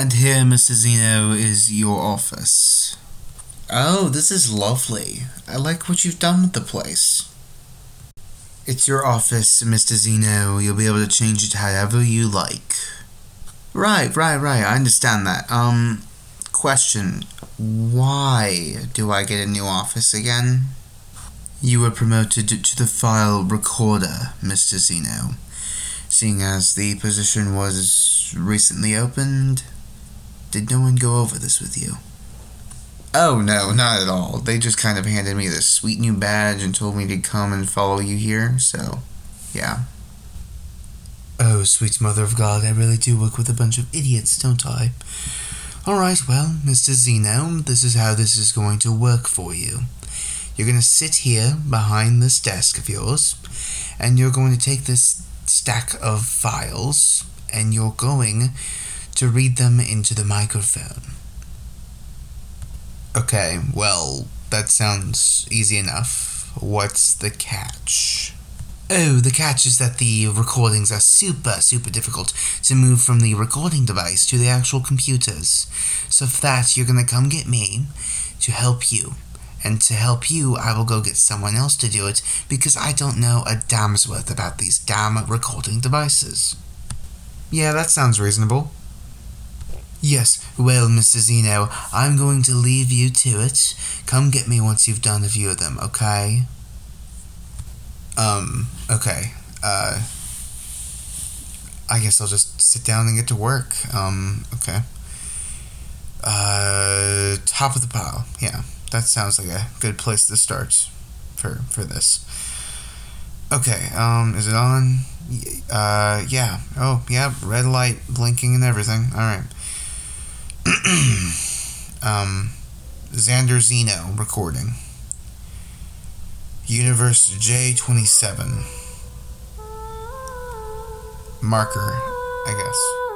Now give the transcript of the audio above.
And here, Mr. Xeno, is your office. Oh, this is lovely. I like what you've done with the place. It's your office, Mr. Xeno. You'll be able to change it however you like. Right, right, right. I understand that. Um, question. Why do I get a new office again? You were promoted to the file recorder, Mr. Xeno. Seeing as the position was recently opened, did no one go over this with you? Oh, no, not at all. They just kind of handed me this sweet new badge and told me to come and follow you here, so, yeah. Oh, sweet mother of God, I really do work with a bunch of idiots, don't I? Alright, well, Mr. Xeno, this is how this is going to work for you. You're going to sit here behind this desk of yours, and you're going to take this stack of files, and you're going to read them into the microphone. Okay, well, that sounds easy enough. What's the catch? Oh, the catch is that the recordings are super, super difficult to move from the recording device to the actual computers. So for that, you're gonna come get me to help you. And to help you, I will go get someone else to do it because I don't know a damn's worth about these damn recording devices. Yeah, that sounds reasonable. Yes, well, Mr. Xeno, I'm going to leave you to it. Come get me once you've done a few of them, okay? Um, okay. Uh, I guess I'll just sit down and get to work. Um, okay. Uh, top of the pile. Yeah, that sounds like a good place to start for for this. Okay, um, is it on? Uh, yeah. Oh, yeah, red light blinking and everything. All right. Um, Xander Xeno recording. Universe J27. Marker, I guess.